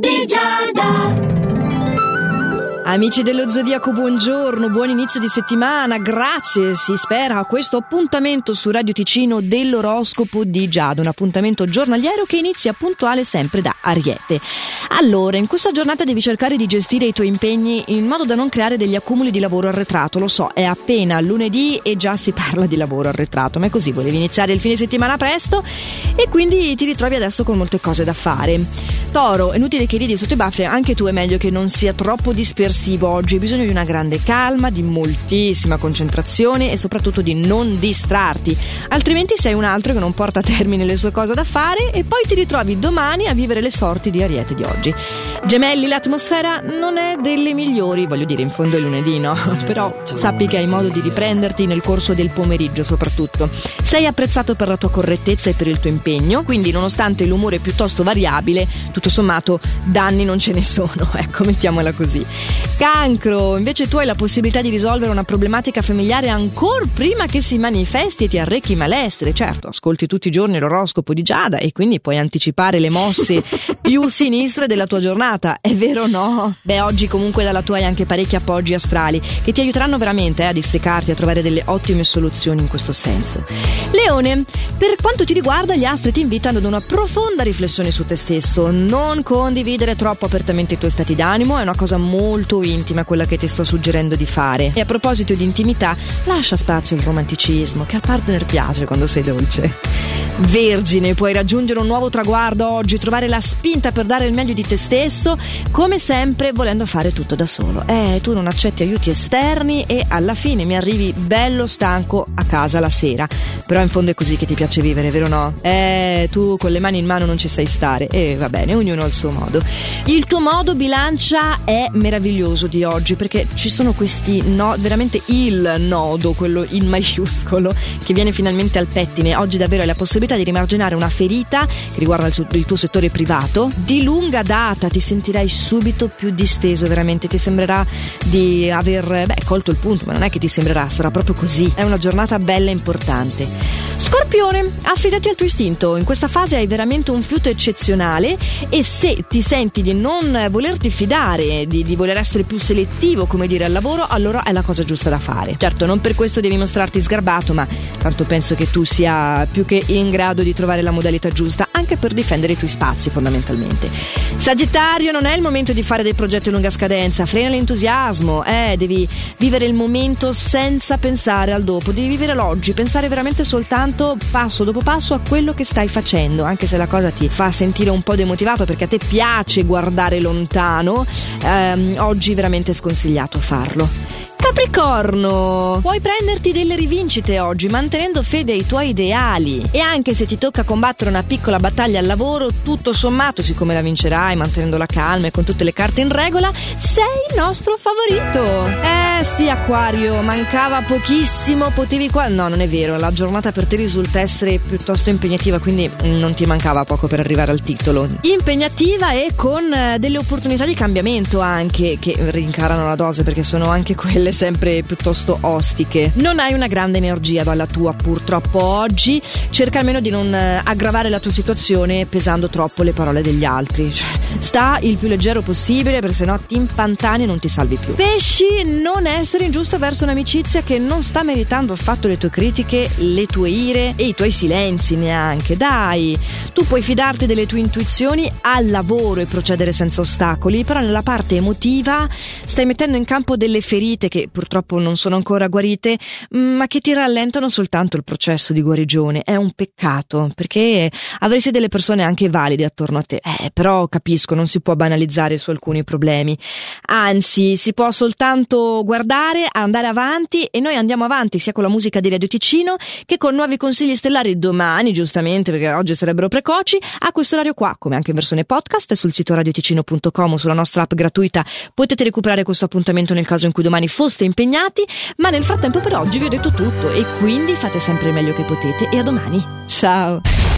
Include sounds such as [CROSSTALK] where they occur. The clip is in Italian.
di Giada. Amici dello Zodiaco, buongiorno, buon inizio di settimana, grazie, si spera, a questo appuntamento su Radio Ticino dell'oroscopo di Giada, un appuntamento giornaliero che inizia puntuale sempre da Ariete. Allora, in questa giornata devi cercare di gestire i tuoi impegni in modo da non creare degli accumuli di lavoro arretrato, lo so, è appena lunedì e già si parla di lavoro arretrato, ma è così, volevi iniziare il fine settimana presto e quindi ti ritrovi adesso con molte cose da fare. Toro, è inutile che ridi sotto i baffi, anche tu è meglio che non sia troppo dispersivo aggressivo oggi, hai bisogno di una grande calma, di moltissima concentrazione e soprattutto di non distrarti, altrimenti sei un altro che non porta a termine le sue cose da fare e poi ti ritrovi domani a vivere le sorti di Ariete di oggi. Gemelli, l'atmosfera non è delle migliori, voglio dire, in fondo è lunedì, no? [LAUGHS] Però sappi che hai modo di riprenderti nel corso del pomeriggio soprattutto. Sei apprezzato per la tua correttezza e per il tuo impegno, quindi nonostante l'umore piuttosto variabile, tutto sommato danni non ce ne sono, [LAUGHS] ecco, mettiamola così. Cancro, invece tu hai la possibilità di risolvere una problematica familiare ancora prima che si manifesti e ti arrecchi malestre. Certo, ascolti tutti i giorni l'oroscopo di Giada e quindi puoi anticipare le mosse [LAUGHS] più sinistre della tua giornata, è vero o no? Beh, oggi comunque dalla tua hai anche parecchi appoggi astrali che ti aiuteranno veramente eh, a districarti, a trovare delle ottime soluzioni in questo senso. Leone, per quanto ti riguarda, gli astri ti invitano ad una profonda riflessione su te stesso. Non condividere troppo apertamente i tuoi stati d'animo, è una cosa molto intima quella che ti sto suggerendo di fare. E a proposito di intimità, lascia spazio al romanticismo, che al partner piace quando sei dolce. Vergine, puoi raggiungere un nuovo traguardo oggi, trovare la spinta per dare il meglio di te stesso, come sempre volendo fare tutto da solo. Eh, tu non accetti aiuti esterni e alla fine mi arrivi bello stanco a casa la sera. Però in fondo è così che ti piace vivere, vero no? Eh, tu con le mani in mano non ci sai stare. E va bene, ognuno ha il suo modo. Il tuo modo bilancia è meraviglioso di oggi perché ci sono questi no, veramente il nodo, quello in maiuscolo, che viene finalmente al pettine. Oggi davvero hai la possibilità possibilità di rimarginare una ferita che riguarda il, il tuo settore privato di lunga data, ti sentirai subito più disteso, veramente ti sembrerà di aver beh, colto il punto, ma non è che ti sembrerà, sarà proprio così. È una giornata bella e importante. Scorpione, affidati al tuo istinto. In questa fase hai veramente un fiuto eccezionale e se ti senti di non volerti fidare, di, di, voler essere più selettivo, come dire, al lavoro, allora è la cosa giusta da fare. Certo, non per questo devi mostrarti sgarbato, ma tanto penso che tu sia più che in grado di trovare la modalità giusta anche per difendere i tuoi spazi, fondamentalmente. Sagittario, non è il momento di fare dei progetti a lunga scadenza, frena l'entusiasmo, eh, devi vivere il momento senza pensare al dopo, devi vivere l'oggi, pensare veramente soltanto passo dopo passo a quello che stai facendo, anche se la cosa ti fa sentire un po' demotivato perché a te piace guardare lontano, ehm, oggi veramente è sconsigliato farlo. Capricorno, puoi prenderti delle rivincite oggi mantenendo fede ai tuoi ideali e anche se ti tocca combattere una piccola battaglia al lavoro, tutto sommato, siccome la vincerai mantenendo la calma e con tutte le carte in regola, sei il nostro favorito. Eh sì, Aquario, mancava pochissimo, potevi qua... No, non è vero, la giornata per te risulta essere piuttosto impegnativa, quindi non ti mancava poco per arrivare al titolo. Impegnativa e con eh, delle opportunità di cambiamento anche, che rincarano la dose perché sono anche quelle sempre piuttosto ostiche. Non hai una grande energia dalla tua purtroppo oggi, cerca almeno di non eh, aggravare la tua situazione pesando troppo le parole degli altri. Cioè, sta il più leggero possibile perché sennò ti impantani e non ti salvi più. Pesci, non essere ingiusto verso un'amicizia che non sta meritando affatto le tue critiche, le tue ire e i tuoi silenzi neanche. Dai, tu puoi fidarti delle tue intuizioni al lavoro e procedere senza ostacoli, però nella parte emotiva stai mettendo in campo delle ferite che purtroppo non sono ancora guarite, ma che ti rallentano soltanto il processo di guarigione. È un peccato, perché avresti delle persone anche valide attorno a te. Eh, però capisco, non si può banalizzare su alcuni problemi. Anzi, si può soltanto guardare, andare avanti e noi andiamo avanti sia con la musica di Radio Ticino che con nuovi consigli stellari domani, giustamente, perché oggi sarebbero precoci, a questo orario qua, come anche in versione podcast sul sito radioticino.com o sulla nostra app gratuita. Potete recuperare questo appuntamento nel caso in cui domani foste foste impegnati, ma nel frattempo per oggi vi ho detto tutto e quindi fate sempre il meglio che potete e a domani. Ciao!